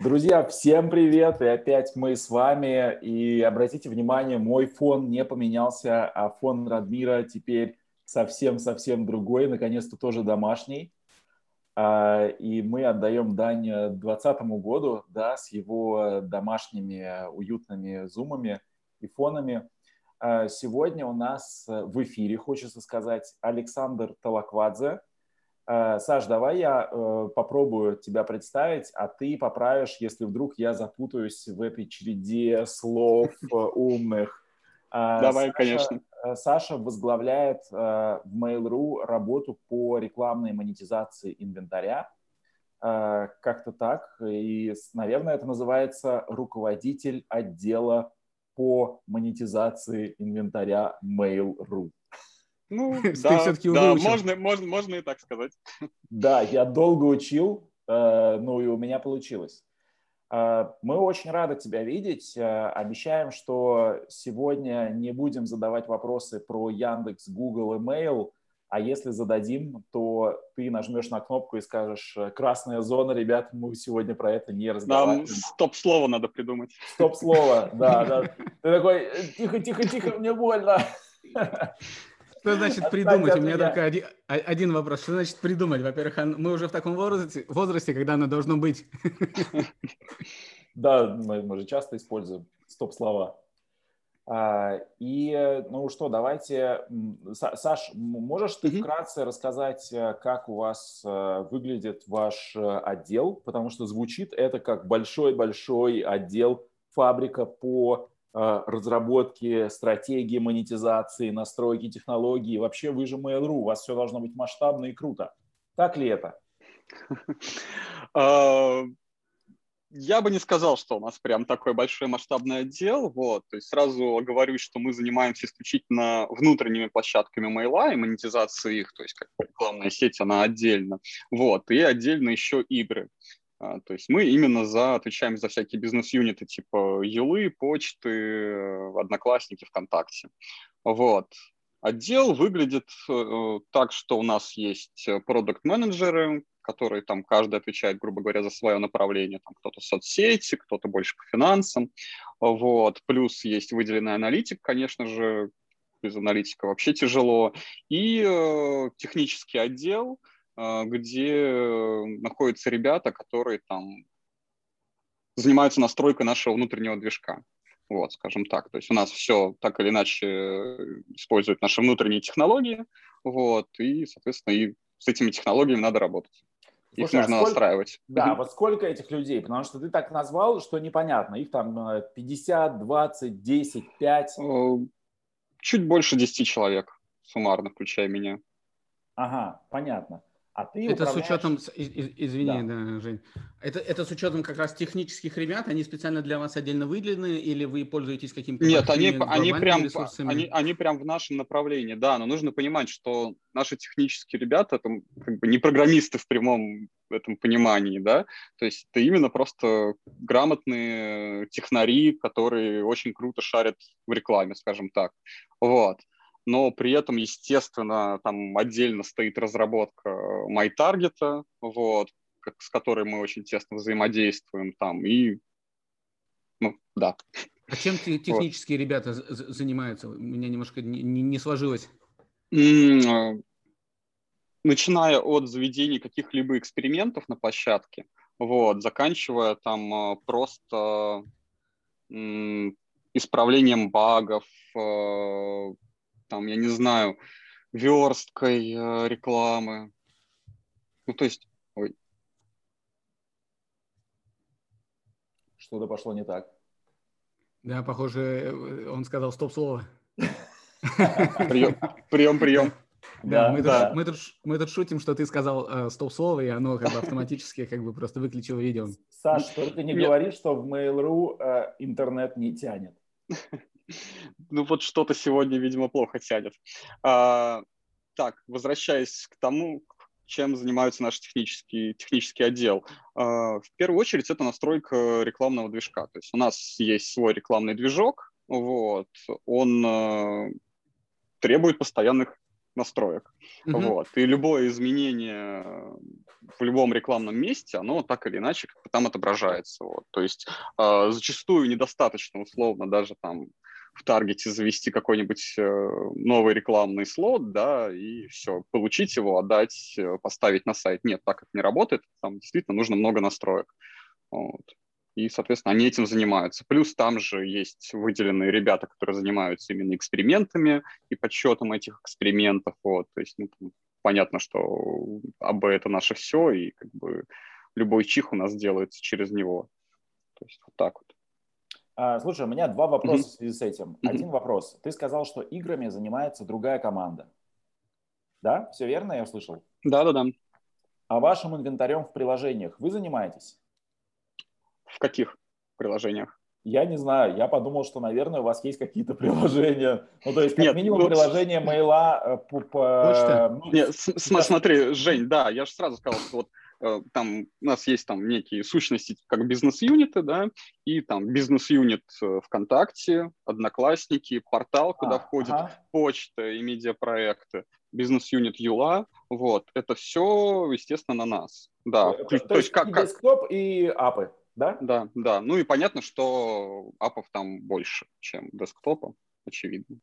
Друзья, всем привет! И опять мы с вами. И обратите внимание, мой фон не поменялся, а фон Радмира теперь совсем-совсем другой, наконец-то тоже домашний. А, и мы отдаем дань 2020 году да, с его домашними уютными зумами и фонами. А, сегодня у нас в эфире, хочется сказать, Александр Талаквадзе – Саш, давай я э, попробую тебя представить, а ты поправишь, если вдруг я запутаюсь в этой череде слов э, умных. Э, давай, Саша, конечно. Э, Саша возглавляет э, в Mail.ru работу по рекламной монетизации инвентаря. Э, как-то так. И, наверное, это называется руководитель отдела по монетизации инвентаря Mail.ru. Ну, да, все-таки да можно, можно, можно и так сказать. Да, я долго учил, э, ну и у меня получилось. Э, мы очень рады тебя видеть. Э, обещаем, что сегодня не будем задавать вопросы про Яндекс, Google и Mail, а если зададим, то ты нажмешь на кнопку и скажешь «Красная зона, ребята, мы сегодня про это не разговариваем». Нам стоп-слово надо придумать. Стоп-слово, да, да. Ты такой «Тихо-тихо-тихо, мне больно». Что значит придумать? У меня только один, один вопрос. Что значит придумать? Во-первых, мы уже в таком возрасте, возрасте когда оно должно быть. Да, мы, мы же часто используем стоп-слова. А, и, ну что, давайте... Саш, можешь ты вкратце рассказать, э, как у вас э, выглядит ваш э, отдел? Потому что звучит это как большой-большой отдел, фабрика по разработки стратегии монетизации, настройки технологий. Вообще вы же Mail.ru, у вас все должно быть масштабно и круто. Так ли это? А, я бы не сказал, что у нас прям такой большой масштабный отдел. Вот. То есть сразу говорю, что мы занимаемся исключительно внутренними площадками мейла и монетизацией их, то есть как рекламная сеть, она отдельно. Вот. И отдельно еще игры. А, то есть мы именно за, отвечаем за всякие бизнес-юниты типа Юлы, почты, Одноклассники, ВКонтакте. Вот. Отдел выглядит э, так, что у нас есть продукт-менеджеры, которые там каждый отвечает, грубо говоря, за свое направление. Там кто-то соцсети, кто-то больше по финансам. Вот. Плюс есть выделенный аналитик, конечно же, без аналитика вообще тяжело. И э, технический отдел – где находятся ребята, которые там занимаются настройкой нашего внутреннего движка. Вот, скажем так. То есть у нас все так или иначе используют наши внутренние технологии, вот, и, соответственно, и с этими технологиями надо работать. Их Слушай, а нужно а сколько, настраивать. Да, вот сколько этих людей? Потому что ты так назвал, что непонятно. Их там 50, 20, 10, 5? Чуть больше 10 человек суммарно, включая меня. Ага, понятно. А ты это управляешь... с учетом, извини, да. да, Жень, это, это с учетом как раз технических ребят, они специально для вас отдельно выделены, или вы пользуетесь каким-то Нет, они, они, прям, они, они прям в нашем направлении, да, но нужно понимать, что наши технические ребята, это как бы не программисты в прямом этом понимании, да, то есть это именно просто грамотные технари, которые очень круто шарят в рекламе, скажем так, вот но при этом, естественно, там отдельно стоит разработка MyTarget, вот, как, с которой мы очень тесно взаимодействуем там, и, ну, да. А чем технические вот. ребята занимаются? У меня немножко не, не сложилось. А, начиная от заведения каких-либо экспериментов на площадке, вот, заканчивая там а, просто исправлением багов, а, там, я не знаю, версткой э, рекламы. Ну, то есть, ой. Что-то пошло не так. Да, похоже, э, он сказал стоп-слово. Прием, прием, прием. Да, да, мы, да. Тут, мы, тут, мы тут шутим, что ты сказал э, стоп-слово, и оно как бы автоматически как бы просто выключило видео. Саш, только не говори, что в Mail.ru э, интернет не тянет. Ну вот что-то сегодня, видимо, плохо тянет. А, так, возвращаясь к тому, чем занимается наш технический, технический отдел. А, в первую очередь это настройка рекламного движка. То есть у нас есть свой рекламный движок, вот, он э, требует постоянных настроек. Mm-hmm. Вот, и любое изменение в любом рекламном месте, оно так или иначе там отображается. Вот. То есть э, зачастую недостаточно условно даже там в таргете завести какой-нибудь э, новый рекламный слот, да, и все, получить его, отдать, э, поставить на сайт. Нет, так как не работает, там действительно нужно много настроек. Вот. И, соответственно, они этим занимаются. Плюс там же есть выделенные ребята, которые занимаются именно экспериментами и подсчетом этих экспериментов. Вот. То есть ну, понятно, что АБ это наше все, и как бы любой чих у нас делается через него. То есть вот так вот. А, слушай, у меня два вопроса mm-hmm. в связи с этим. Mm-hmm. Один вопрос. Ты сказал, что играми занимается другая команда. Да? Все верно, я услышал? Да-да-да. А вашим инвентарем в приложениях вы занимаетесь? В каких приложениях? Я не знаю, я подумал, что, наверное, у вас есть какие-то приложения. Ну, то есть, как Нет, минимум, ну, приложение мейла по... по Нет, с- смотри, Жень, да, я же сразу сказал, что вот там у нас есть там некие сущности, как бизнес-юниты, да, и там бизнес-юнит э, ВКонтакте, Одноклассники, портал, куда а, входит ага. почта и медиапроекты, бизнес-юнит Юла, вот, это все, естественно, на нас. Да, то, то, то есть как... И десктоп, и апы да? Да, да. Ну и понятно, что апов там больше, чем десктопа, очевидно.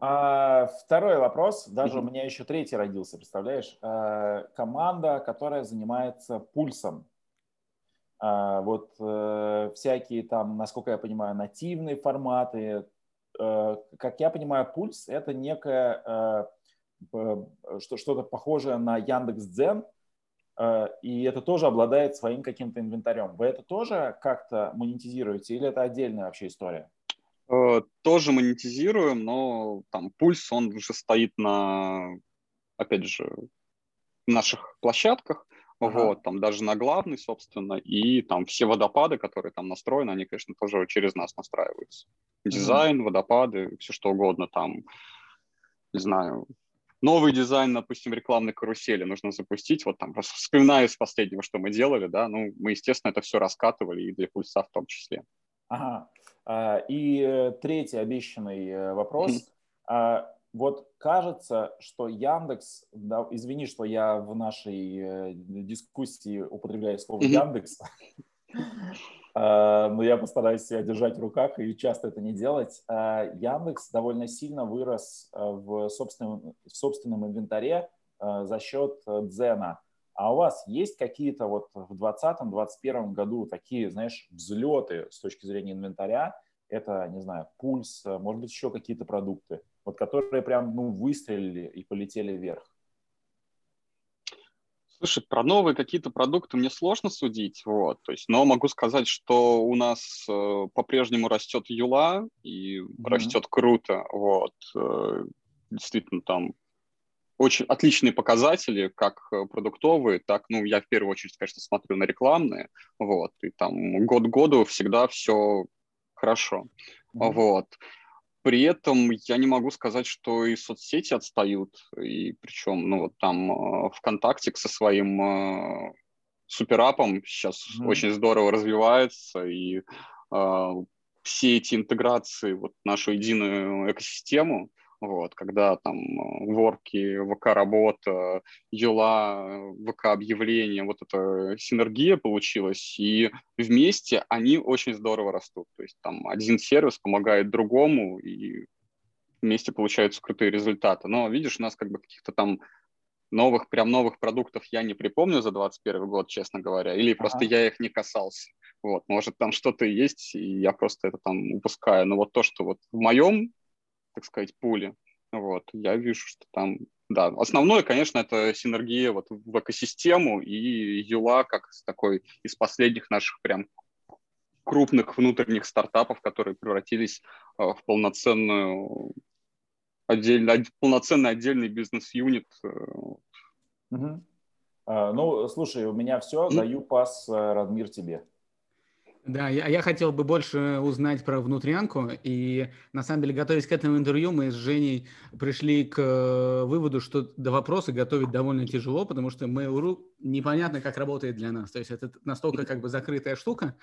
А, второй вопрос, даже mm-hmm. у меня еще третий родился, представляешь? А, команда, которая занимается пульсом. А, вот а, всякие там, насколько я понимаю, нативные форматы. А, как я понимаю, пульс это некое а, что-то похожее на Яндекс.Дзен, и это тоже обладает своим каким-то инвентарем. Вы это тоже как-то монетизируете или это отдельная вообще история? Э, тоже монетизируем, но там пульс, он уже стоит на, опять же, наших площадках, ага. вот, там даже на главной, собственно, и там все водопады, которые там настроены, они, конечно, тоже через нас настраиваются. Дизайн, ага. водопады, все что угодно там, не знаю, новый дизайн, допустим, рекламной карусели нужно запустить, вот там, вспоминаю из последнего, что мы делали, да, ну, мы, естественно, это все раскатывали и для пульса в том числе. Ага. А, и э, третий обещанный э, вопрос. Mm-hmm. Вот кажется, что Яндекс, да, извини, что я в нашей э, дискуссии употребляю слово. Яндекс, а, но я постараюсь себя держать в руках и часто это не делать. А, Яндекс довольно сильно вырос а, в собственном, в собственном инвентаре за счет Дзена. А у вас есть какие-то вот в 2020-2021 году такие, знаешь, взлеты с точки зрения инвентаря? Это, не знаю, пульс, может быть, еще какие-то продукты, вот которые прям, ну, выстрелили и полетели вверх. Слушай, про новые какие-то продукты мне сложно судить, вот, то есть, но могу сказать, что у нас э, по-прежнему растет Юла и mm-hmm. растет круто, вот, э, действительно там очень отличные показатели, как э, продуктовые, так, ну, я в первую очередь, конечно, смотрю на рекламные, вот, и там год году всегда все хорошо, mm-hmm. вот. При этом я не могу сказать, что и соцсети отстают, и причем, ну, вот там э, ВКонтакте со своим э, суперапом сейчас mm-hmm. очень здорово развивается, и э, все эти интеграции вот нашу единую экосистему, вот, когда там э, ворки, ВК-работа, Юла, ВК-объявления, вот эта синергия получилась, и вместе они очень здорово растут. То есть там один сервис помогает другому, и вместе получаются крутые результаты. Но видишь, у нас как бы каких-то там новых, прям новых продуктов я не припомню за 2021 год, честно говоря, или ага. просто я их не касался. Вот, может, там что-то есть, и я просто это там упускаю. Но вот то, что вот в моем так сказать, пули. Вот, я вижу, что там, да, основное, конечно, это синергия вот в экосистему и Юла как такой из последних наших прям крупных внутренних стартапов, которые превратились э, в полноценную отдельно, полноценный отдельный бизнес-юнит. Угу. Ну, слушай, у меня все, даю пас, э, Радмир, тебе. Да, я, я хотел бы больше узнать про внутрянку, и на самом деле, готовясь к этому интервью, мы с Женей пришли к э, выводу, что до вопроса готовить довольно тяжело, потому что Mail.ru непонятно, как работает для нас. То есть это настолько как бы закрытая штука,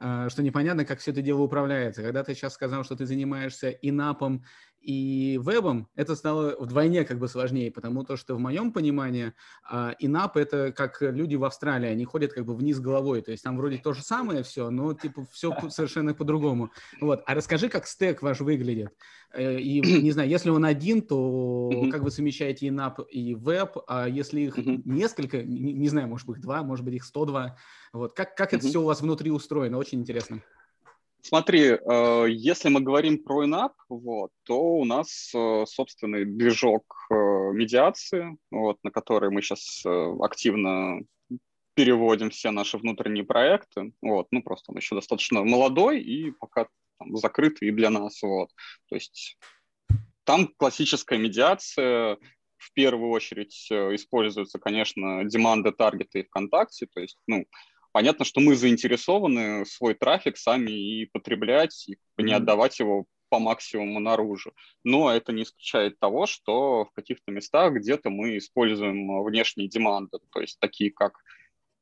э, что непонятно, как все это дело управляется. Когда ты сейчас сказал, что ты занимаешься инапом и вебом, это стало вдвойне как бы сложнее, потому то, что в моем понимании а, инап это как люди в Австралии, они ходят как бы вниз головой, то есть там вроде то же самое все, но типа все совершенно по-другому. Вот. А расскажи, как стек ваш выглядит. Э, и, не знаю, если он один, то как вы совмещаете инап и веб, а если их несколько, не, не знаю, может быть, два, может быть, их 102, вот. Как, как это все у вас внутри устроено? Очень интересно. Смотри, э, если мы говорим про INAP, вот, то у нас э, собственный движок э, медиации, вот, на который мы сейчас активно переводим все наши внутренние проекты. Вот, ну, просто он еще достаточно молодой и пока там, закрытый и для нас. Вот. То есть там классическая медиация, в первую очередь используются, конечно, деманды, таргеты и ВКонтакте, то есть, ну, понятно, что мы заинтересованы свой трафик сами и потреблять, и не отдавать его по максимуму наружу. Но это не исключает того, что в каких-то местах где-то мы используем внешние деманды, то есть такие как,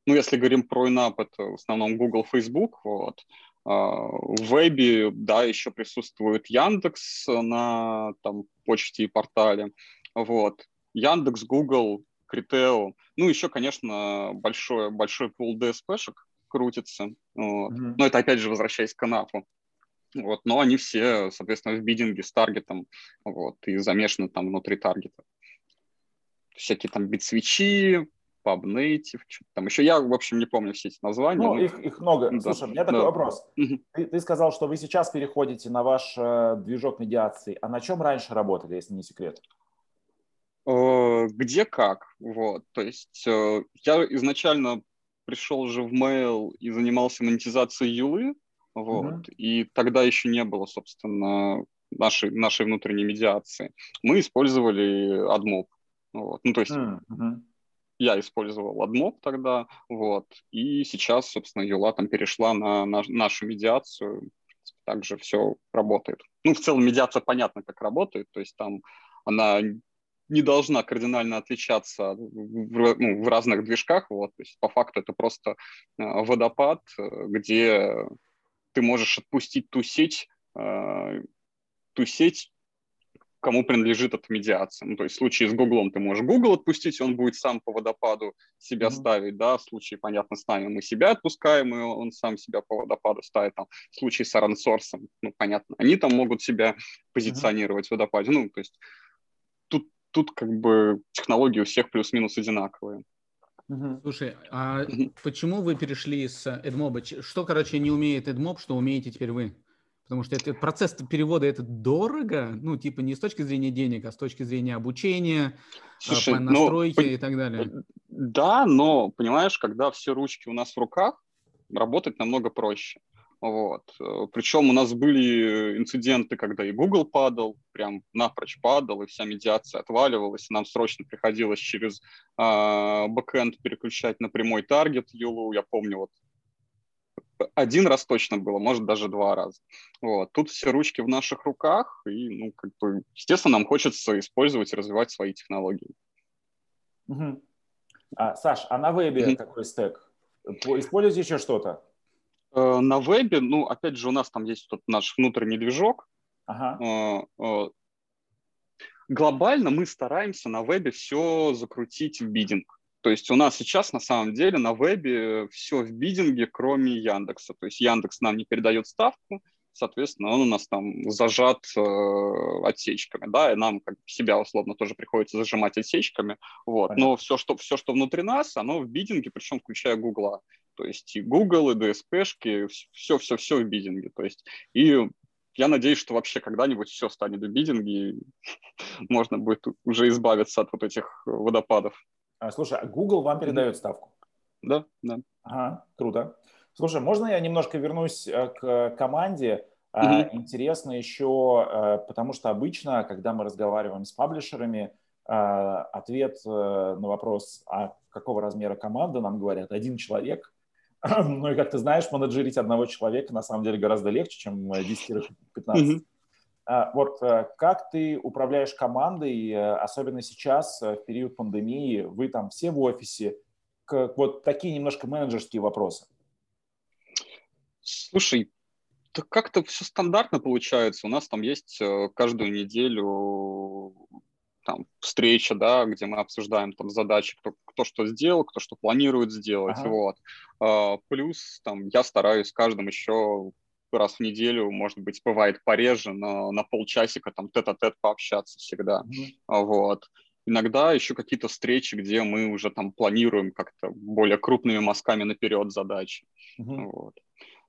ну, если говорим про инап, это в основном Google, Facebook, вот, а, в вебе, да, еще присутствует Яндекс на там, почте и портале. Вот. Яндекс, Google, Критео. Ну, еще, конечно, большой, большой пул DSP-шек крутится. Вот. Mm-hmm. Но это, опять же, возвращаясь к канапу. Вот. Но они все, соответственно, в бидинге с таргетом вот, и замешаны там внутри таргета. Всякие там битсвичи, PubNative, что-то там еще. Я, в общем, не помню все эти названия. Ну, но... их, их много. Да. Слушай, у меня такой да. вопрос. Ты, ты сказал, что вы сейчас переходите на ваш э, движок медиации. А на чем раньше работали, если не секрет? Э, где как, вот, то есть э, я изначально пришел же в mail и занимался монетизацией Юлы, вот, mm-hmm. и тогда еще не было, собственно, нашей, нашей внутренней медиации. Мы использовали AdMob, вот, ну, то есть mm-hmm. я использовал AdMob тогда, вот, и сейчас, собственно, Юла там перешла на, на нашу медиацию, также все работает. Ну, в целом медиация понятно, как работает, то есть там она не должна кардинально отличаться в, ну, в разных движках. Вот. То есть по факту это просто э, водопад, э, где ты можешь отпустить ту сеть, э, ту сеть, кому принадлежит эта медиация. Ну, то есть в случае с Гуглом ты можешь Google отпустить, он будет сам по водопаду себя mm-hmm. ставить, да, в случае, понятно, с нами мы себя отпускаем, и он сам себя по водопаду ставит, там, в случае с RunSource, ну, понятно, они там могут себя позиционировать mm-hmm. в водопаде, ну, то есть тут как бы технологии у всех плюс-минус одинаковые. Слушай, а угу. почему вы перешли с AdMob? Что, короче, не умеет AdMob, что умеете теперь вы? Потому что это, процесс перевода это дорого, ну, типа не с точки зрения денег, а с точки зрения обучения, а, Слушай, по настройке ну, и так далее. Да, но, понимаешь, когда все ручки у нас в руках, работать намного проще. Вот. Э, Причем у нас были инциденты, когда и Google падал, прям напрочь падал, и вся медиация отваливалась, и нам срочно приходилось через э, бэкэнд переключать на прямой таргет Юлу. Я помню, вот один раз точно было, может, даже два раза. Вот. Тут все ручки в наших руках, и, ну, как бы, естественно, нам хочется использовать и развивать свои технологии. Угу. А, Саш, а на вебе угу. какой стек? Используете еще что-то? Э, на вебе, ну, опять же, у нас там есть тот наш внутренний движок. Ага. Э, э, глобально мы стараемся на вебе все закрутить в бидинг. То есть у нас сейчас на самом деле на вебе все в бидинге, кроме Яндекса. То есть Яндекс нам не передает ставку, соответственно, он у нас там зажат э, отсечками, да, и нам как себя условно тоже приходится зажимать отсечками, вот. Понятно. Но все что, все, что внутри нас, оно в бидинге, причем включая Гугла. То есть и Google, и DSP-шки, все-все-все в бидинге. То есть и я надеюсь, что вообще когда-нибудь все станет в бидинге, и можно будет уже избавиться от вот этих водопадов. А, слушай, а Google вам передает ставку? Да, да. Ага, круто. Слушай, можно я немножко вернусь э, к команде? Mm-hmm. Интересно еще, э, потому что обычно, когда мы разговариваем с паблишерами, э, ответ на вопрос, а какого размера команда, нам говорят один человек. Ну и, как ты знаешь, менеджерить одного человека на самом деле гораздо легче, чем 10-15. Mm-hmm. Вот как ты управляешь командой, особенно сейчас, в период пандемии, вы там все в офисе, вот такие немножко менеджерские вопросы. Слушай, Да как-то все стандартно получается. У нас там есть э, каждую неделю там встреча, да, где мы обсуждаем там задачи, кто, кто что сделал, кто что планирует сделать, ага. вот. А, плюс там я стараюсь каждым еще раз в неделю, может быть, бывает пореже, но на полчасика там тет-а-тет пообщаться всегда, mm-hmm. вот. Иногда еще какие-то встречи, где мы уже там планируем как-то более крупными мазками наперед задачи, mm-hmm. вот.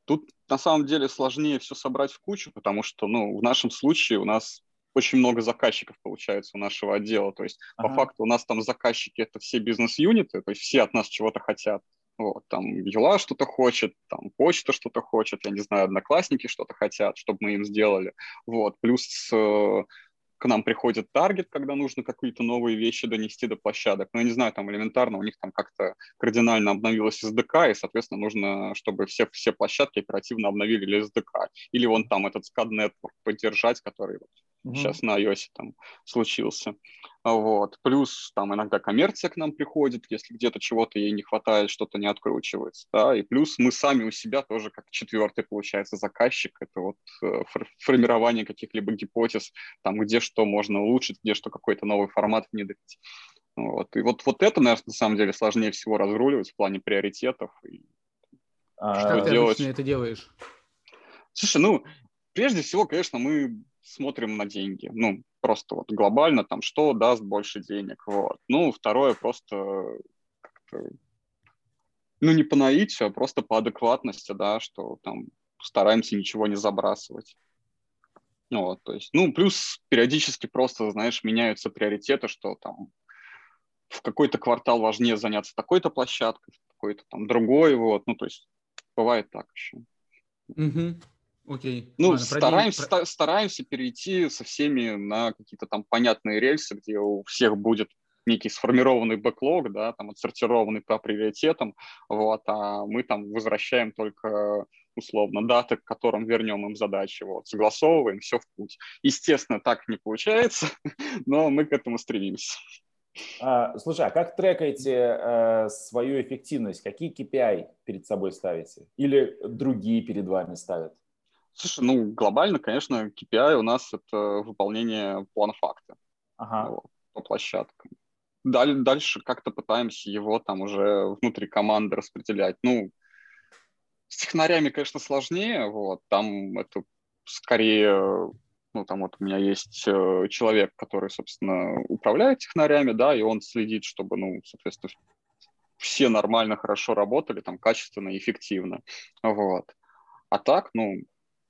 Тут на самом деле сложнее все собрать в кучу, потому что, ну, в нашем случае у нас очень много заказчиков получается у нашего отдела. То есть ага. по факту у нас там заказчики это все бизнес-юниты, то есть все от нас чего-то хотят. Вот, там Юла что-то хочет, там почта что-то хочет, я не знаю, одноклассники что-то хотят, чтобы мы им сделали. Вот, плюс э, к нам приходит таргет, когда нужно какие-то новые вещи донести до площадок. Ну, я не знаю, там элементарно у них там как-то кардинально обновилась SDK, и, соответственно, нужно, чтобы все, все площадки оперативно обновили SDK. Или вон там этот SCAD Network поддержать, который mm-hmm. сейчас на iOS там случился. Вот. Плюс там иногда коммерция к нам приходит, если где-то чего-то ей не хватает, что-то не откручивается. Да? И плюс мы сами у себя тоже как четвертый, получается, заказчик. Это вот э, формирование каких-либо гипотез, там, где что можно улучшить, где что какой-то новый формат внедрить. Вот. И вот, вот это, наверное, на самом деле сложнее всего разруливать в плане приоритетов. И а, что ты делать. обычно это делаешь? Слушай, ну, прежде всего, конечно, мы смотрим на деньги. Ну, просто вот глобально там, что даст больше денег. Вот. Ну, второе, просто ну, не по наитию, а просто по адекватности, да, что там стараемся ничего не забрасывать. Ну, вот, то есть, ну, плюс периодически просто, знаешь, меняются приоритеты, что там в какой-то квартал важнее заняться такой-то площадкой, в какой-то там другой, вот, ну, то есть бывает так еще. Угу. Окей. Ну, Ладно, стараемся, про... стараемся перейти со всеми на какие-то там понятные рельсы, где у всех будет некий сформированный бэклог, да, там отсортированный по приоритетам, вот, а мы там возвращаем только условно даты, к которым вернем им задачи, вот, согласовываем, все в путь. Естественно, так не получается, но мы к этому стремимся. А, слушай, а как трекаете э, свою эффективность? Какие KPI перед собой ставите? Или другие перед вами ставят? Слушай, ну, глобально, конечно, KPI у нас это выполнение плана факта ага. вот, по площадкам. Даль, дальше как-то пытаемся его там уже внутри команды распределять. Ну, с технарями, конечно, сложнее, вот, там это скорее, ну, там вот у меня есть э, человек, который, собственно, управляет технарями, да, и он следит, чтобы, ну, соответственно, все нормально, хорошо работали, там, качественно эффективно, вот. А так, ну,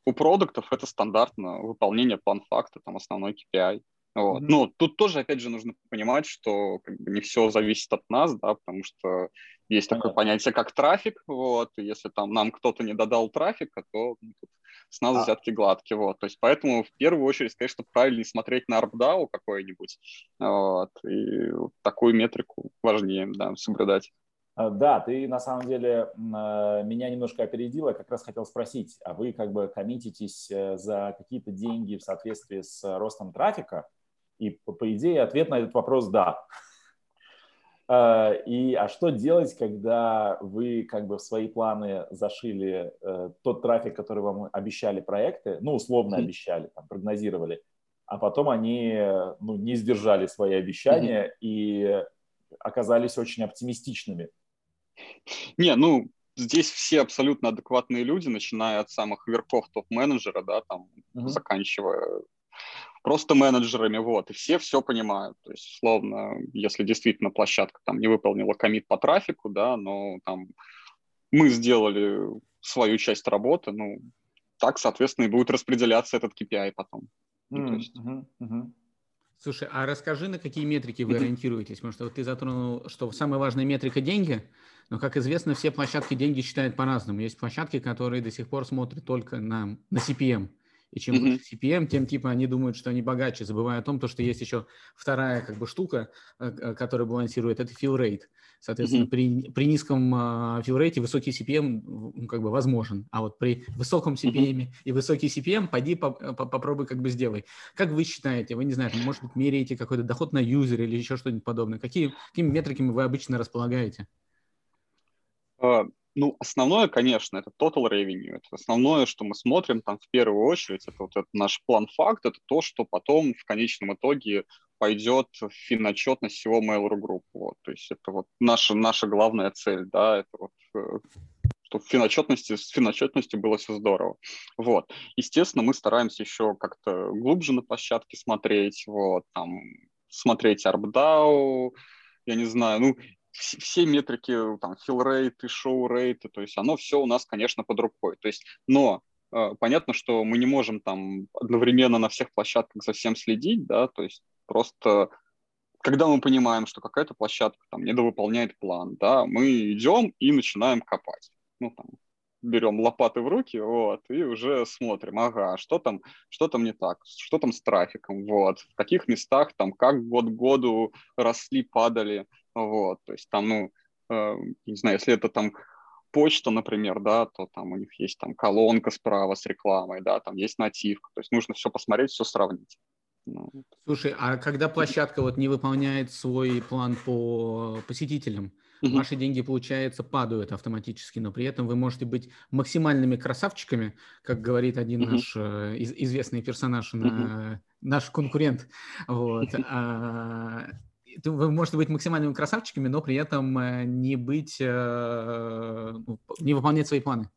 у продуктов это стандартно выполнение план-факта, там основной KPI. Вот. Mm-hmm. Ну, тут тоже, опять же, нужно понимать, что как бы, не все зависит от нас, да, потому что есть такое понятие, как трафик, вот, и если там нам кто-то не додал трафика, то ну, тут с нас а. взятки гладкие, вот, то есть поэтому в первую очередь, конечно, правильнее смотреть на ARPDAO какой-нибудь, вот, и такую метрику важнее, да, соблюдать. А, да, ты на самом деле а, меня немножко опередила, как раз хотел спросить, а вы как бы коммититесь э, за какие-то деньги в соответствии с ростом трафика? И по идее ответ на этот вопрос – да. И а что делать, когда вы как бы в свои планы зашили э, тот трафик, который вам обещали проекты, ну, условно обещали, там, прогнозировали, а потом они ну, не сдержали свои обещания mm-hmm. и оказались очень оптимистичными? Не, ну, здесь все абсолютно адекватные люди, начиная от самых верхов топ-менеджера, да, там, uh-huh. заканчивая просто менеджерами, вот, и все все понимают. То есть, условно, если действительно площадка там не выполнила комит по трафику, да, но там мы сделали свою часть работы, ну, так, соответственно, и будет распределяться этот KPI потом. Mm-hmm. Ну, есть... mm-hmm. Слушай, а расскажи, на какие метрики вы ориентируетесь? Потому что вот ты затронул, что самая важная метрика – деньги – но, как известно, все площадки деньги считают по-разному. Есть площадки, которые до сих пор смотрят только на, на CPM. И чем выше CPM, тем типа они думают, что они богаче, забывая о том, то, что есть еще вторая как бы штука, э, э, которая балансирует, это fill rate. Соответственно, mm-hmm. при, при низком uh, fill rate высокий CPM как бы возможен, а вот при высоком CPM mm-hmm. и высокий CPM поди по, по, попробуй как бы сделай. Как вы считаете? Вы не знаю, может быть, меряете какой-то доход на юзер или еще что-нибудь подобное? Какие, какими метриками вы обычно располагаете? А, Ну, основное, конечно, это total revenue. Это основное, что мы смотрим там в первую очередь. Это вот этот наш план-факт, это то, что потом в конечном итоге пойдет в финотчетность всего Mail.ru Group. Вот. То есть это вот наша, наша главная цель, да, это вот э, чтобы в финотчетности, с финотчетностью было все здорово. Вот. Естественно, мы стараемся еще как-то глубже на площадке смотреть, вот, там, смотреть ARPDAO, я не знаю, ну, все метрики, там, fill rate и show rate, то есть оно все у нас, конечно, под рукой. То есть, но э, понятно, что мы не можем там одновременно на всех площадках за всем следить, да, то есть просто когда мы понимаем, что какая-то площадка там недовыполняет план, да, мы идем и начинаем копать. Ну, там, берем лопаты в руки, вот, и уже смотрим, ага, что там, что там не так, что там с трафиком, вот, в каких местах там, как год году росли, падали, вот, то есть там, ну, э, не знаю, если это там почта, например, да, то там у них есть там колонка справа с рекламой, да, там есть нативка, то есть нужно все посмотреть, все сравнить. Ну, Слушай, а когда площадка вот не выполняет свой план по посетителям, угу. ваши деньги, получается, падают автоматически, но при этом вы можете быть максимальными красавчиками, как говорит один угу. наш э, из, известный персонаж, угу. на, наш конкурент. Вот. А, вы можете быть максимальными красавчиками, но при этом э, не быть, э, ну, не выполнять свои планы.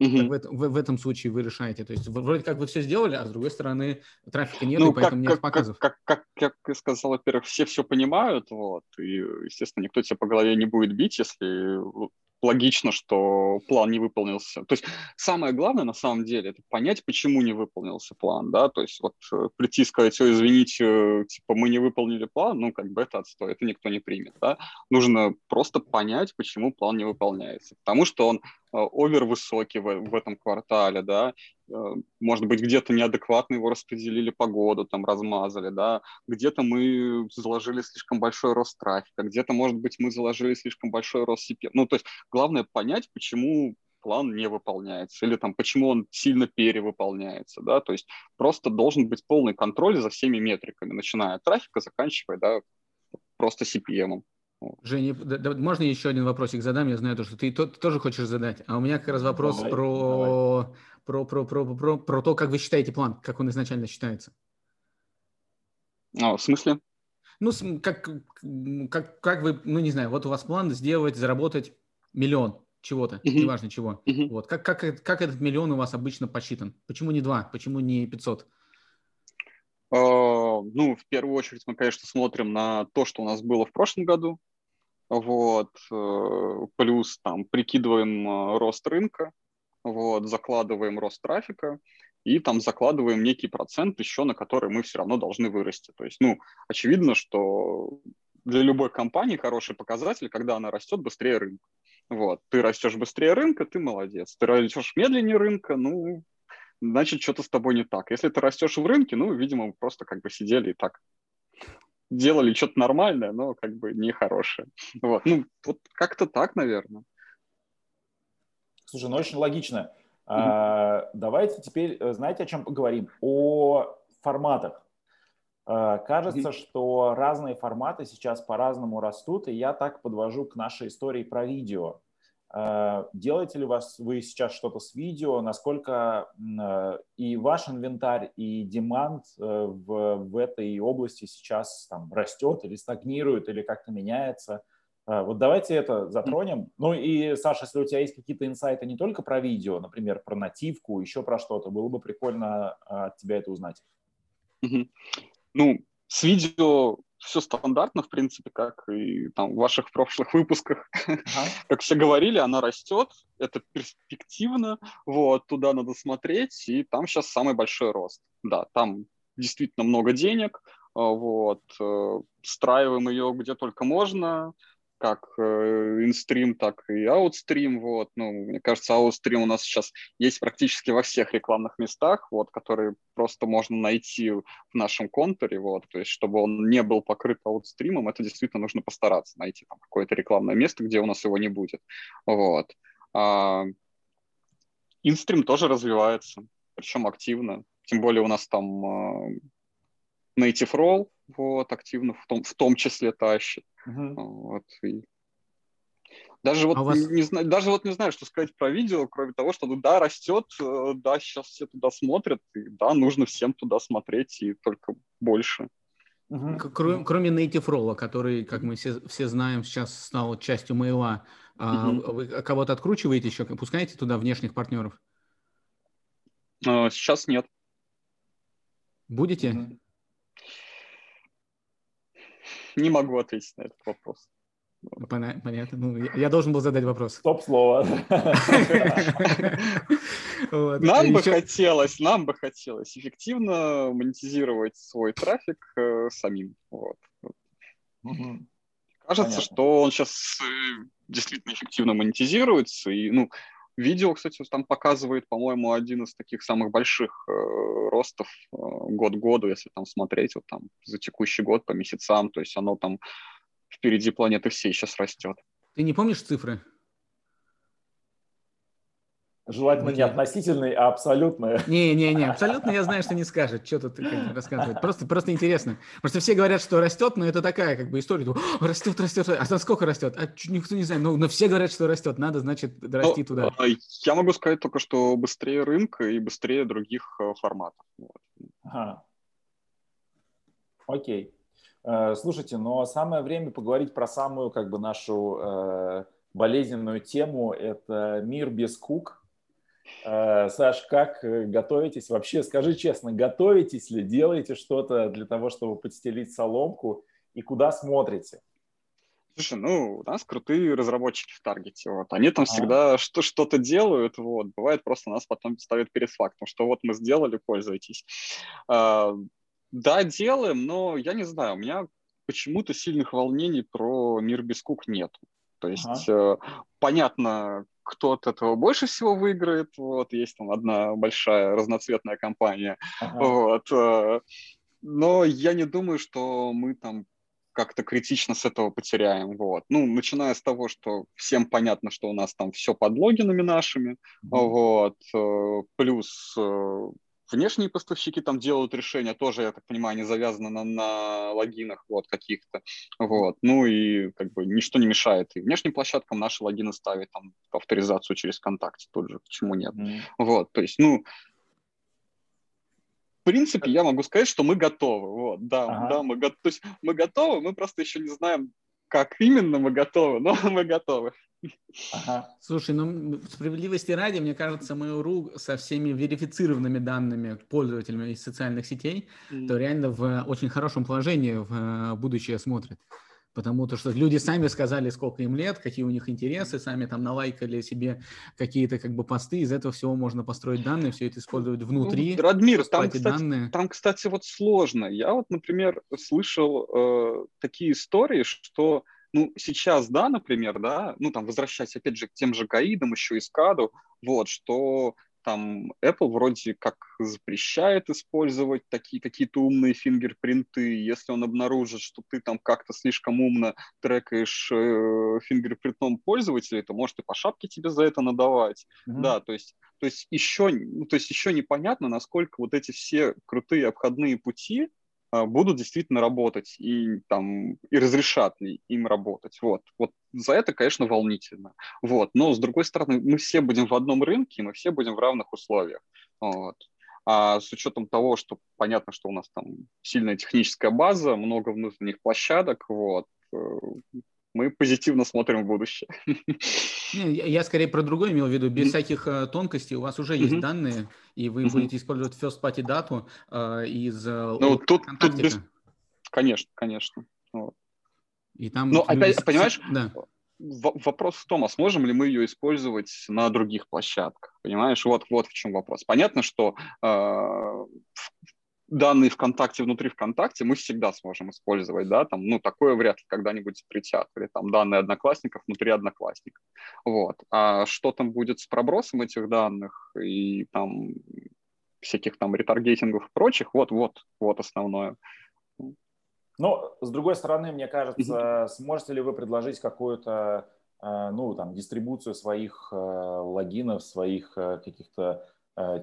Угу. В, в, в этом случае вы решаете. То есть вроде как вы все сделали, а с другой стороны трафика нет, ну, и поэтому как, нет показов. Как, как, как, как я сказал, во-первых, все все понимают, вот, и, естественно, никто тебя по голове не будет бить, если логично, что план не выполнился. То есть самое главное на самом деле это понять, почему не выполнился план, да, то есть вот э, прийти и сказать, все, извините, типа мы не выполнили план, ну как бы это отстой, это никто не примет, да. Нужно просто понять, почему план не выполняется, потому что он э, овер высокий в, в этом квартале, да, Э, может быть, где-то неадекватно его распределили по году, там размазали, да, где-то мы заложили слишком большой рост трафика, где-то, может быть, мы заложили слишком большой рост CP. Ну, то есть главное понять, почему план не выполняется, или там почему он сильно перевыполняется, да, то есть просто должен быть полный контроль за всеми метриками, начиная от трафика, заканчивая, да, просто CPM. Женя, да, да, можно еще один вопросик задам? Я знаю, то, что ты, ты тоже хочешь задать. А у меня как раз вопрос давай, про, давай. Про, про, про, про, про то, как вы считаете план, как он изначально считается. А, в смысле? Ну, как, как, как вы, ну, не знаю, вот у вас план сделать, заработать миллион чего-то, uh-huh. неважно чего. Uh-huh. Вот. Как, как, как этот миллион у вас обычно посчитан? Почему не два? Почему не 500? Uh, ну, в первую очередь мы, конечно, смотрим на то, что у нас было в прошлом году, вот, э, плюс там прикидываем э, рост рынка, вот, закладываем рост трафика и там закладываем некий процент еще, на который мы все равно должны вырасти. То есть, ну, очевидно, что для любой компании хороший показатель, когда она растет быстрее рынка. Вот, ты растешь быстрее рынка, ты молодец. Ты растешь медленнее рынка, ну, значит, что-то с тобой не так. Если ты растешь в рынке, ну, видимо, мы просто как бы сидели и так делали что-то нормальное, но как бы нехорошее. Вот, ну, вот как-то так, наверное. Слушай, ну очень логично. Mm-hmm. А, давайте теперь, э, знаете, о чем поговорим? О форматах. А, кажется, mm-hmm. что разные форматы сейчас по-разному растут, и я так подвожу к нашей истории про видео. А, делаете ли вас вы сейчас что-то с видео? Насколько а, и ваш инвентарь, и демант э, в, в этой области сейчас там растет или стагнирует, или как-то меняется? Вот давайте это затронем. Ну и, Саша, если у тебя есть какие-то инсайты не только про видео, например, про нативку, еще про что-то, было бы прикольно от тебя это узнать. Ну, с видео все стандартно, в принципе, как и там в ваших прошлых выпусках. Ага. как все говорили, она растет, это перспективно, вот, туда надо смотреть, и там сейчас самый большой рост. Да, там действительно много денег, а, вот, э, встраиваем ее где только можно, как э, инстрим, так и аутстрим, вот, ну, мне кажется, аутстрим у нас сейчас есть практически во всех рекламных местах, вот, которые просто можно найти в нашем контуре, вот, то есть, чтобы он не был покрыт аутстримом, это действительно нужно постараться найти там какое-то рекламное место, где у нас его не будет, вот. А, инстрим тоже развивается, причем активно, тем более у нас там а, native role, вот, активно в том, в том числе тащит. Uh-huh. Вот, и... Даже вот, а вас... не, не, даже вот не знаю, что сказать про видео, кроме того, что ну да, растет, э, да, сейчас все туда смотрят, и да, нужно всем туда смотреть, и только больше. Кроме, кроме Native Roll, который, как мы все, все знаем, сейчас стал частью мейла, угу. вы кого-то откручиваете еще, пускаете туда внешних партнеров? А, сейчас нет. Будете? Не могу ответить на этот вопрос. Понятно. Ну, я должен был задать вопрос. Стоп-слово. Нам бы хотелось, нам бы хотелось эффективно монетизировать свой трафик э, самим. Кажется, что он сейчас э, действительно эффективно монетизируется. И, ну, видео, кстати, там показывает, по-моему, один из таких самых больших э, ростов год году, если там смотреть, вот там за текущий год по месяцам. То есть оно там впереди планеты всей сейчас растет. Ты не помнишь цифры? Желательно не относительные, а абсолютные. Не-не-не, абсолютно я знаю, что не скажет. Что тут рассказывать. Просто, просто интересно. Потому что все говорят, что растет, но это такая как бы история. Растет, растет. А сколько растет? А никто не знает. Но, но все говорят, что растет. Надо, значит, расти ну, туда. А, я могу сказать только, что быстрее рынка и быстрее других э, форматов. Ага. Окей. Э, слушайте, но самое время поговорить про самую как бы нашу э, болезненную тему. Это мир без кук. Э, Саш, как готовитесь? Вообще, скажи честно, готовитесь ли, делаете что-то для того, чтобы подстелить соломку и куда смотрите? Слушай, ну, у нас крутые разработчики в Таргете, вот, они там а. всегда что- что-то делают, вот, бывает просто нас потом ставят перед фактом, что вот мы сделали, пользуйтесь. А, да, делаем, но я не знаю, у меня почему-то сильных волнений про мир без кук нет. То есть ага. э, понятно, кто от этого больше всего выиграет. Вот есть там одна большая разноцветная компания. Ага. Вот, э, но я не думаю, что мы там как-то критично с этого потеряем. Вот. Ну, начиная с того, что всем понятно, что у нас там все под логинами нашими, mm-hmm. вот, э, плюс э, Внешние поставщики там делают решения, тоже, я так понимаю, они завязаны на, на логинах вот каких-то. Вот. Ну и как бы ничто не мешает и внешним площадкам наши логины ставить, там, авторизацию через ВКонтакте тут же, почему нет. Mm. Вот, то есть, ну, в принципе, я могу сказать, что мы готовы. Вот, да, ага. да, мы, то есть мы готовы, мы просто еще не знаем, как именно мы готовы, но мы готовы. Ага. Слушай, ну справедливости ради, мне кажется, Mail.ru со всеми верифицированными данными пользователями из социальных сетей, mm. то реально в очень хорошем положении в э, будущее смотрит. Потому что люди сами сказали, сколько им лет, какие у них интересы, сами там налайкали себе какие-то как бы посты, из этого всего можно построить данные, все это использовать внутри. Ну, Радмир, там кстати, данные. там, кстати, вот сложно. Я вот, например, слышал э, такие истории, что ну, сейчас, да, например, да, ну, там, возвращаясь, опять же, к тем же гаидам, еще и скаду, вот, что там Apple вроде как запрещает использовать такие какие-то умные фингерпринты. Если он обнаружит, что ты там как-то слишком умно трекаешь э, фингерпринтом пользователя, то может и по шапке тебе за это надавать. Mm-hmm. Да, то есть, то есть еще, ну, то есть еще непонятно, насколько вот эти все крутые обходные пути будут действительно работать и там и разрешат ли им работать. Вот, вот за это, конечно, волнительно. Вот, но с другой стороны, мы все будем в одном рынке, мы все будем в равных условиях. Вот. А с учетом того, что понятно, что у нас там сильная техническая база, много внутренних площадок, вот, э, мы позитивно смотрим в будущее. Не, я, я скорее про другое имел в виду. Без mm-hmm. всяких uh, тонкостей у вас уже есть mm-hmm. данные, и вы mm-hmm. будете использовать first party дату uh, из uh, ну, тут, тут без... Конечно, конечно. Вот. И там люди... опять, понимаешь, да. вопрос в том, а сможем ли мы ее использовать на других площадках? Понимаешь, вот, вот в чем вопрос. Понятно, что э, данные ВКонтакте внутри ВКонтакте мы всегда сможем использовать, да, там, ну, такое вряд ли когда-нибудь запретят, или там данные одноклассников внутри одноклассников, вот. А что там будет с пробросом этих данных и там всяких там ретаргетингов и прочих, вот, вот, основное. Но, с другой стороны, мне кажется, сможете ли вы предложить какую-то, э, ну, там, дистрибуцию своих э, логинов, своих э, каких-то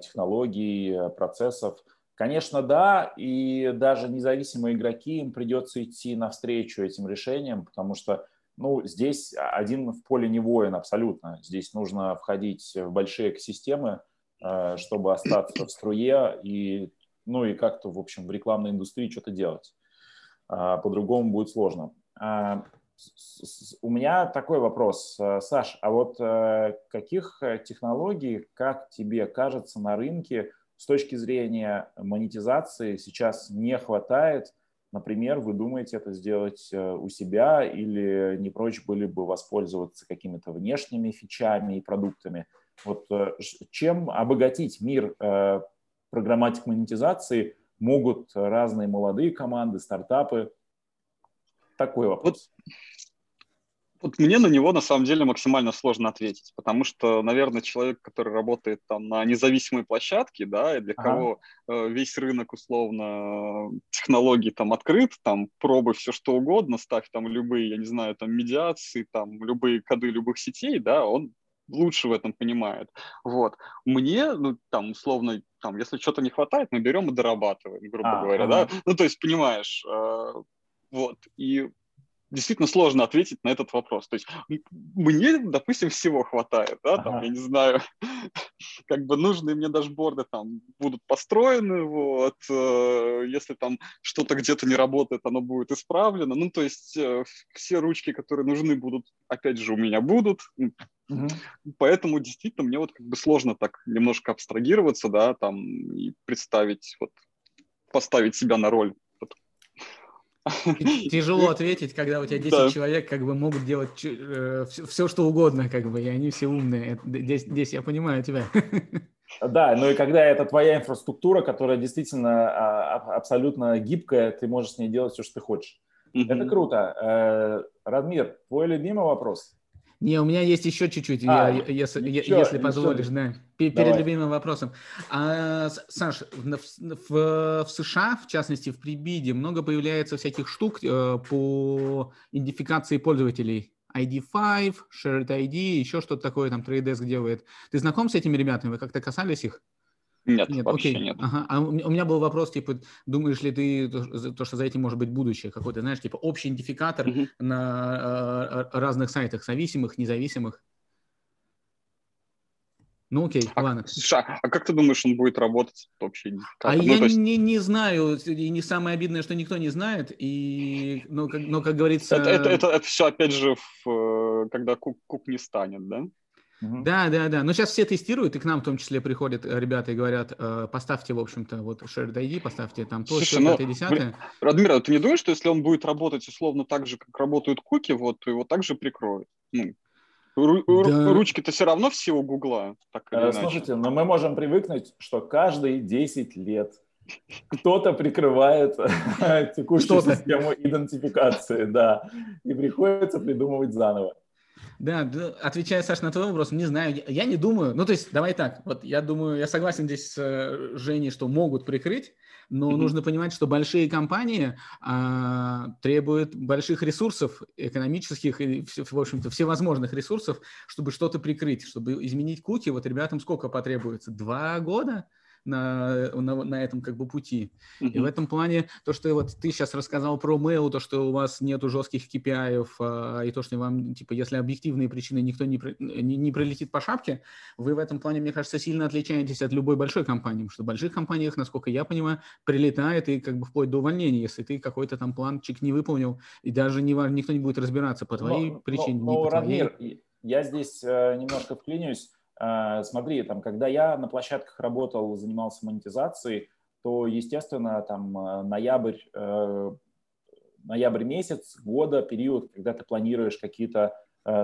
технологий, процессов, Конечно, да, и даже независимые игроки, им придется идти навстречу этим решениям, потому что ну, здесь один в поле не воин абсолютно. Здесь нужно входить в большие экосистемы, э, чтобы остаться в струе и, ну, и как-то, в общем, в рекламной индустрии что-то делать. А, по-другому будет сложно. А, у меня такой вопрос, э, Саш, а вот э, каких технологий, как тебе кажется, на рынке с точки зрения монетизации сейчас не хватает? Например, вы думаете это сделать э, у себя или не прочь были бы воспользоваться какими-то внешними фичами и продуктами? Вот чем обогатить мир программатик монетизации могут разные молодые команды, стартапы? Такой вопрос. Вот вот мне на него на самом деле максимально сложно ответить, потому что, наверное, человек, который работает там на независимой площадке, да, и для ага. кого э, весь рынок условно технологий там открыт, там пробуй все что угодно, ставь там любые, я не знаю, там медиации, там любые коды любых сетей, да, он лучше в этом понимает. Вот. Мне, ну, там, условно, там, если что-то не хватает, мы берем и дорабатываем, грубо а, говоря, ага. да. Ну, то есть, понимаешь, э, вот. И действительно сложно ответить на этот вопрос. То есть мне, допустим, всего хватает, да, там, ага. я не знаю, как бы нужные мне дашборды там будут построены, вот, э, если там что-то где-то не работает, оно будет исправлено, ну, то есть э, все ручки, которые нужны будут, опять же, у меня будут, угу. поэтому действительно мне вот как бы сложно так немножко абстрагироваться, да, там, и представить, вот, поставить себя на роль Тяжело ответить, когда у тебя 10 да. человек как бы могут делать э, все, все, что угодно, как бы, и они все умные. Здесь, здесь я понимаю тебя. Да, ну и когда это твоя инфраструктура, которая действительно а, абсолютно гибкая, ты можешь с ней делать все, что ты хочешь. Mm-hmm. Это круто. Э, Радмир, твой любимый вопрос? Не, у меня есть еще чуть-чуть, а, я, если, еще, если позволишь, да, перед Давай. любимым вопросом. А, Саш, в, в, в США, в частности в Прибиде, много появляется всяких штук э, по идентификации пользователей. ID5, Shared ID, еще что-то такое там TradeDesk делает. Ты знаком с этими ребятами? Вы как-то касались их? Нет, нет вообще окей. нет. Ага. А у меня был вопрос, типа, думаешь ли ты, то, что за этим может быть будущее какой-то, знаешь, типа общий идентификатор угу. на э, разных сайтах, зависимых, независимых? Ну окей, а, ладно. Слушай, а как ты думаешь, он будет работать общий идентификатор? А ну, я есть... не, не знаю, и не самое обидное, что никто не знает, и, ну, как, но, как говорится... Это, это, это, это все, опять же, в, э, когда кук, кук не станет, да? Угу. Да, да, да. Но сейчас все тестируют, и к нам в том числе приходят э, ребята и говорят, э, поставьте, в общем-то, вот Shared ID, поставьте там то, Слушай, 5 10 Радмир, а ты не думаешь, что если он будет работать условно так же, как работают куки, вот, то его также прикроют? Ну, ру- да. Ручки-то все равно все у Гугла. Так э, Слушайте, но мы можем привыкнуть, что каждые 10 лет кто-то прикрывает текущую систему идентификации, да, и приходится придумывать заново. Да, отвечая, Саша, на твой вопрос, не знаю, я не думаю, ну, то есть, давай так, вот я думаю, я согласен здесь с э, Женей, что могут прикрыть, но mm-hmm. нужно понимать, что большие компании а, требуют больших ресурсов экономических и, в общем-то, всевозможных ресурсов, чтобы что-то прикрыть, чтобы изменить куки. Вот ребятам сколько потребуется? Два года? На, на, на этом как бы пути. Uh-huh. И в этом плане то, что вот ты сейчас рассказал про mail, то, что у вас нету жестких KPI, а, и то, что вам, типа, если объективные причины никто не, не, не пролетит по шапке, вы в этом плане, мне кажется, сильно отличаетесь от любой большой компании, потому что в больших компаниях, насколько я понимаю, прилетает и как бы вплоть до увольнения, если ты какой-то там планчик не выполнил, и даже не, никто не будет разбираться по твоей но, причине, но, не по Рамир, твоей. я здесь э, немножко вклинюсь смотри, там, когда я на площадках работал, занимался монетизацией, то, естественно, там э, ноябрь, э, ноябрь месяц года, период, когда ты планируешь какие-то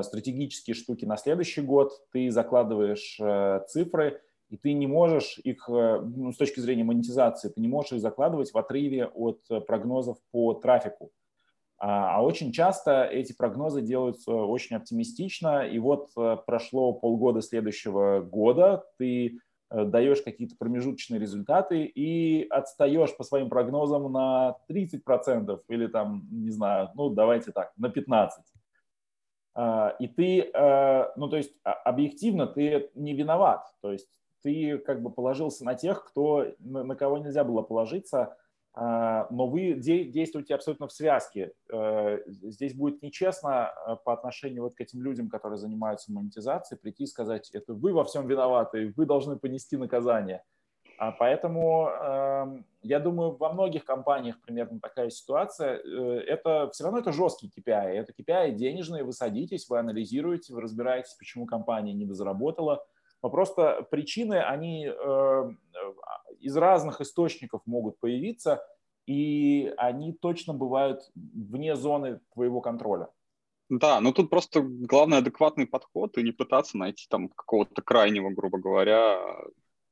стратегические штуки на следующий год, ты закладываешь цифры, и ты не можешь их, ну, с точки зрения монетизации, ты не можешь их закладывать в отрыве от прогнозов по трафику. А, а очень часто эти прогнозы делаются очень оптимистично, и вот э, прошло полгода следующего года, ты э, даешь какие-то промежуточные результаты и отстаешь по своим прогнозам на 30% или там, не знаю, ну давайте так, на 15%. А, и ты, э, ну то есть а, объективно ты не виноват, то есть ты как бы положился на тех, кто, на кого нельзя было положиться, но вы действуете абсолютно в связке. Э, здесь будет нечестно э, по отношению вот к этим людям, которые занимаются монетизацией, прийти и сказать, это вы во всем виноваты, вы должны понести наказание. А поэтому эм, я думаю, во многих компаниях примерно такая ситуация. Э, это все равно это жесткий KPI. Это KPI денежные, вы садитесь, вы анализируете, вы разбираетесь, почему компания не заработала. Но просто причины, они из разных источников могут появиться, и они точно бывают вне зоны твоего контроля. Да, но тут просто главный адекватный подход и не пытаться найти там какого-то крайнего, грубо говоря,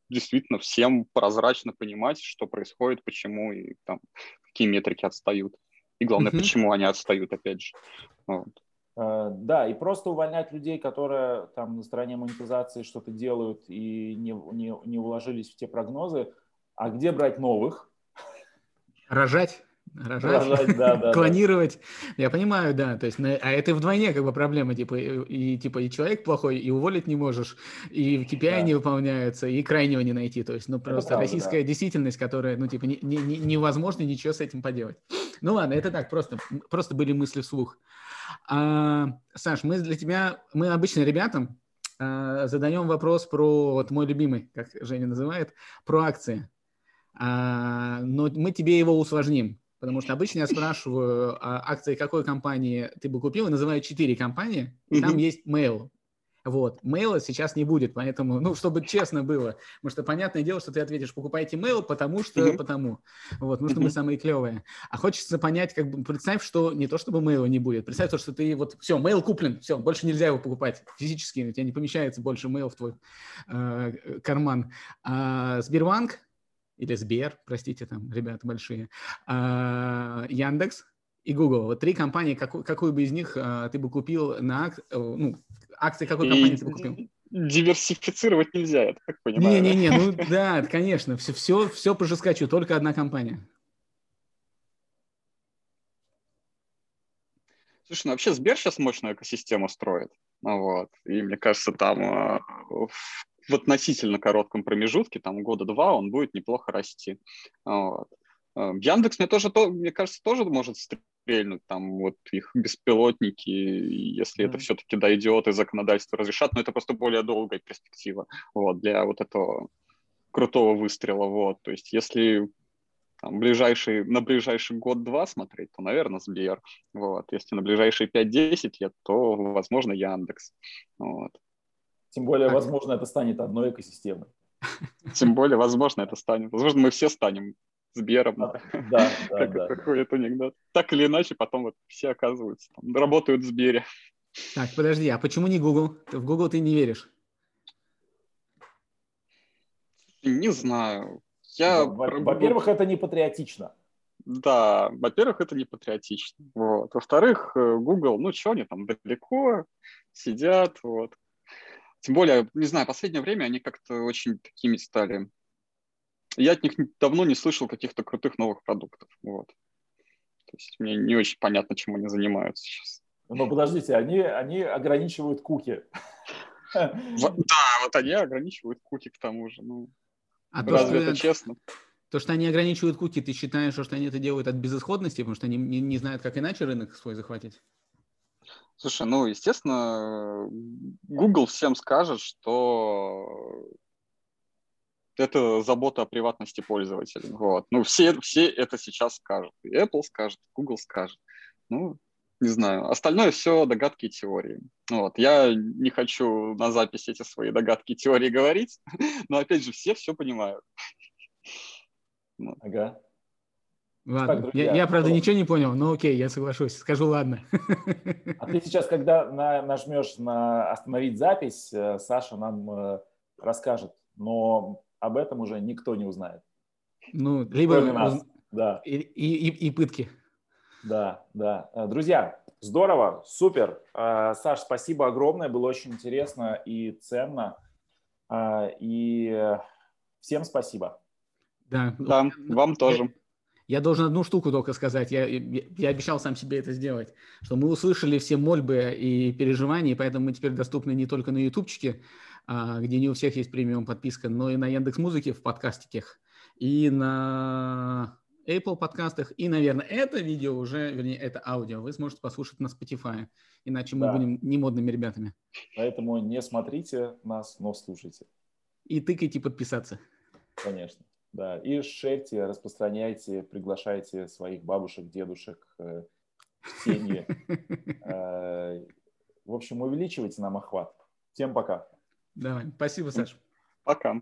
действительно всем прозрачно понимать, что происходит, почему и там какие метрики отстают. И главное, mm-hmm. почему они отстают, опять же. Вот. Uh, да, и просто увольнять людей, которые там на стороне монетизации что-то делают и не, не, не уложились в те прогнозы, а где брать новых? Рожать? Рожать, Рожать да, да, клонировать. Да. Я понимаю, да. То есть, а это вдвойне как бы проблема, типа и типа и человек плохой, и уволить не можешь, и KPI да. не выполняются, и крайнего не найти. То есть, ну просто правда, российская да. действительность, которая, ну типа не, не, не, невозможно ничего с этим поделать. Ну ладно, это так просто просто были мысли вслух. А, Саш, мы для тебя, мы обычно ребятам а, задаем вопрос про вот мой любимый, как Женя называет, про акции. А, но мы тебе его усложним, потому что обычно я спрашиваю, а акции какой компании ты бы купил, и называю четыре компании, и там есть mail. Вот, мейла сейчас не будет, поэтому, ну, чтобы честно было, потому что понятное дело, что ты ответишь, покупайте мейл, потому что, потому, вот, потому что мы самые клевые. А хочется понять, как бы, представь, что не то, чтобы мейла не будет, представь то, что ты вот, все, мейл куплен, все, больше нельзя его покупать физически, у тебя не помещается больше мейл в твой э, карман. А Сбербанк, или Сбер, простите, там, ребята большие, а, Яндекс и Google. Вот три компании, какую, какую бы из них а, ты бы купил на ак... Э, ну, акции какой компании и ты бы купил? Диверсифицировать нельзя, я так понимаю. Не-не-не, ну да, конечно, все, все, все по жескачу, только одна компания. Слушай, ну вообще Сбер сейчас мощную экосистему строит. Вот. И мне кажется, там э, в относительно коротком промежутке, там года два, он будет неплохо расти. Вот. Э, Яндекс мне тоже, то, мне кажется, тоже может стрельнуть, там вот их беспилотники, если mm-hmm. это все-таки дойдет и законодательство разрешат, но это просто более долгая перспектива вот, для вот этого крутого выстрела. Вот. То есть если там, ближайший, на ближайший год-два смотреть, то, наверное, Сбер. Вот. Если на ближайшие 5-10 лет, то, возможно, Яндекс. Вот. Тем более, возможно, это станет одной экосистемой. Тем более, возможно, это станет. Возможно, мы все станем Сбером. Да, да, как, да. Какой-то анекдот. Так или иначе, потом вот все оказываются, там, работают в Сбере. Так, подожди, а почему не Google? В Google ты не веришь? Не знаю. Я... Во-первых, это не патриотично. Да, во-первых, это не патриотично. Вот. Во-вторых, э, Google, ну что они там далеко сидят, вот. Тем более, не знаю, последнее время они как-то очень такими стали. Я от них давно не слышал каких-то крутых новых продуктов. Вот. То есть мне не очень понятно, чем они занимаются сейчас. Но подождите, они, они ограничивают куки. Да, вот они ограничивают куки к тому же. Ну, а разве то, это честно? То, что они ограничивают куки, ты считаешь, что они это делают от безысходности, потому что они не, не знают, как иначе рынок свой захватить? Слушай, ну, естественно, Google всем скажет, что это забота о приватности пользователя. Вот. Ну, все, все это сейчас скажут. И Apple скажет, Google скажет. Ну, не знаю. Остальное все догадки и теории. Вот. Я не хочу на запись эти свои догадки и теории говорить, но, опять же, все все понимают. Ага. Ладно, так, друзья, я, я, правда, ничего не понял, но окей, я соглашусь, скажу ладно. А ты сейчас, когда на, нажмешь на остановить запись, э, Саша нам э, расскажет, но об этом уже никто не узнает. Ну, либо нас. Да. И, и, и, и пытки. Да, да. Э, друзья, здорово, супер. Саш, спасибо огромное, было очень интересно и ценно. И всем спасибо. Да, да вам тоже. Я должен одну штуку только сказать. Я, я, я обещал сам себе это сделать, что мы услышали все мольбы и переживания, поэтому мы теперь доступны не только на ютубчике, где не у всех есть премиум подписка, но и на Яндекс Музыке в подкастиках и на Apple подкастах. И, наверное, это видео уже, вернее, это аудио вы сможете послушать на Spotify. Иначе мы Да. будем немодными ребятами. Поэтому не смотрите нас, но слушайте, И тыкайте подписаться. конечно. Да, и шерьте, распространяйте, приглашайте своих бабушек, дедушек, э, семьи. Э, В общем, увеличивайте нам охват. Всем пока. Давай. Спасибо, Саша. Пока.